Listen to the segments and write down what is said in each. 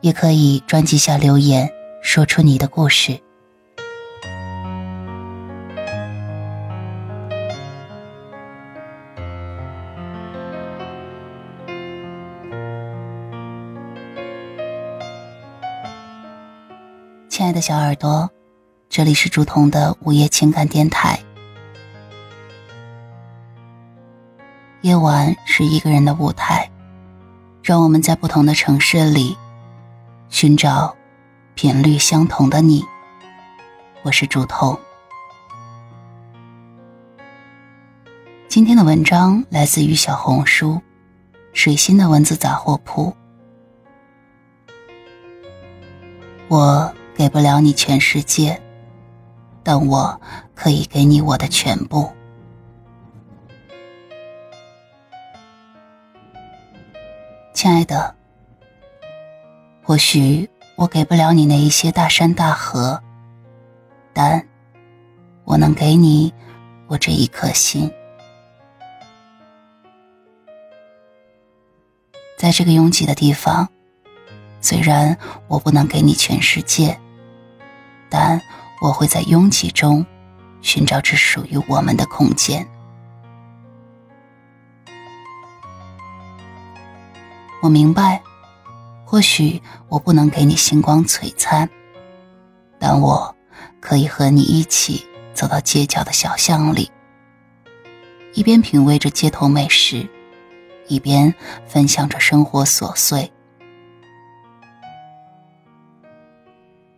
也可以专辑下留言，说出你的故事。亲爱的小耳朵，这里是竹筒的午夜情感电台。夜晚是一个人的舞台，让我们在不同的城市里。寻找频率相同的你，我是竹筒。今天的文章来自于小红书水星的文字杂货铺。我给不了你全世界，但我可以给你我的全部，亲爱的。或许我给不了你那一些大山大河，但我能给你我这一颗心。在这个拥挤的地方，虽然我不能给你全世界，但我会在拥挤中寻找只属于我们的空间。我明白。或许我不能给你星光璀璨，但我可以和你一起走到街角的小巷里，一边品味着街头美食，一边分享着生活琐碎。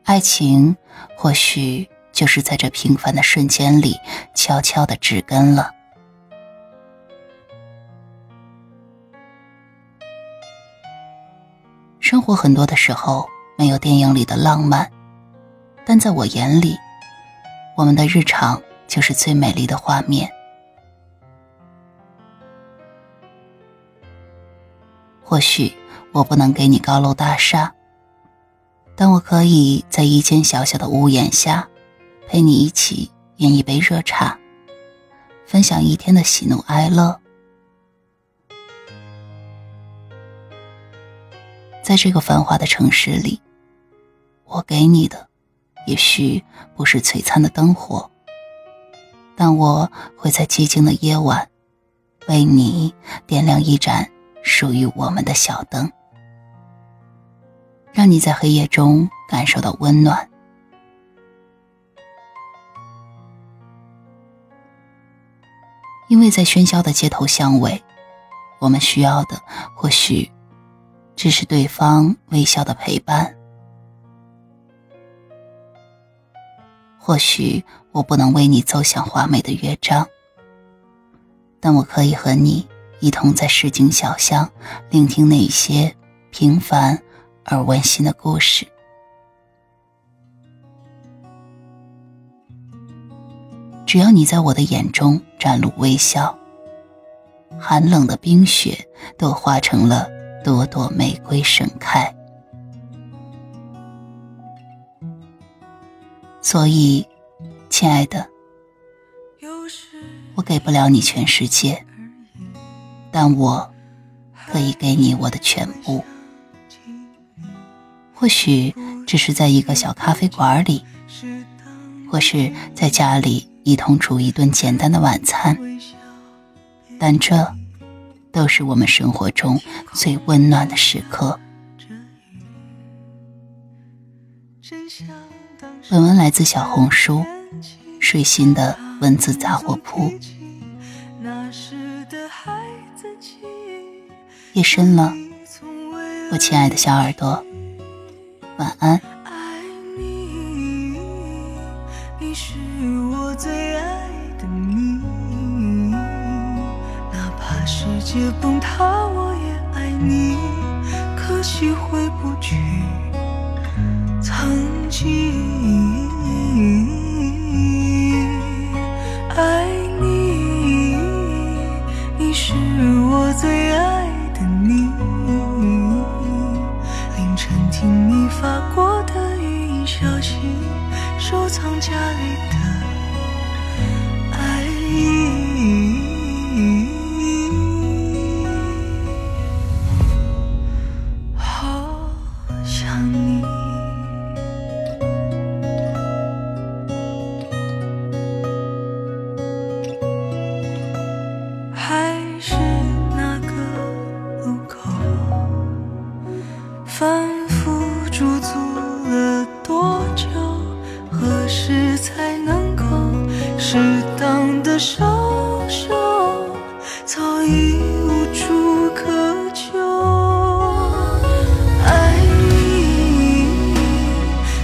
爱情或许就是在这平凡的瞬间里悄悄的植根了。生活很多的时候没有电影里的浪漫，但在我眼里，我们的日常就是最美丽的画面。或许我不能给你高楼大厦，但我可以在一间小小的屋檐下，陪你一起饮一杯热茶，分享一天的喜怒哀乐。在这个繁华的城市里，我给你的也许不是璀璨的灯火，但我会在寂静的夜晚，为你点亮一盏属于我们的小灯，让你在黑夜中感受到温暖。因为在喧嚣的街头巷尾，我们需要的或许。只是对方微笑的陪伴。或许我不能为你奏响华美的乐章，但我可以和你一同在市井小巷，聆听那些平凡而温馨的故事。只要你在我的眼中展露微笑，寒冷的冰雪都化成了。朵朵玫瑰盛开，所以，亲爱的，我给不了你全世界，但我可以给你我的全部。或许只是在一个小咖啡馆里，或是在家里一同煮一顿简单的晚餐，但这。都是我们生活中最温暖的时刻。本文来自小红书睡心的文字杂货铺。夜深了，我亲爱的小耳朵，晚安。你是我最爱的你世界崩塌，我也爱你，可惜回不去曾经。爱你，你是我最爱的你。凌晨听你发过的语音消息，收藏夹里的爱意。了多久？何时才能够适当的收手？早已无处可求。爱你，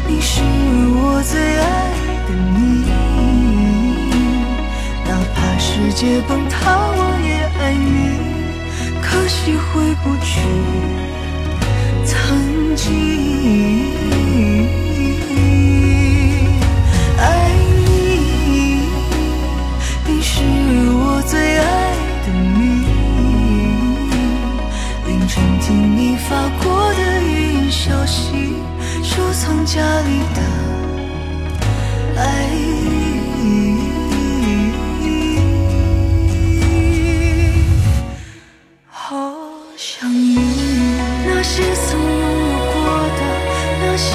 你是我最爱的你。哪怕世界崩塌，我也爱你。可惜回不去家里的爱意。好想你，那些曾拥有过的，那些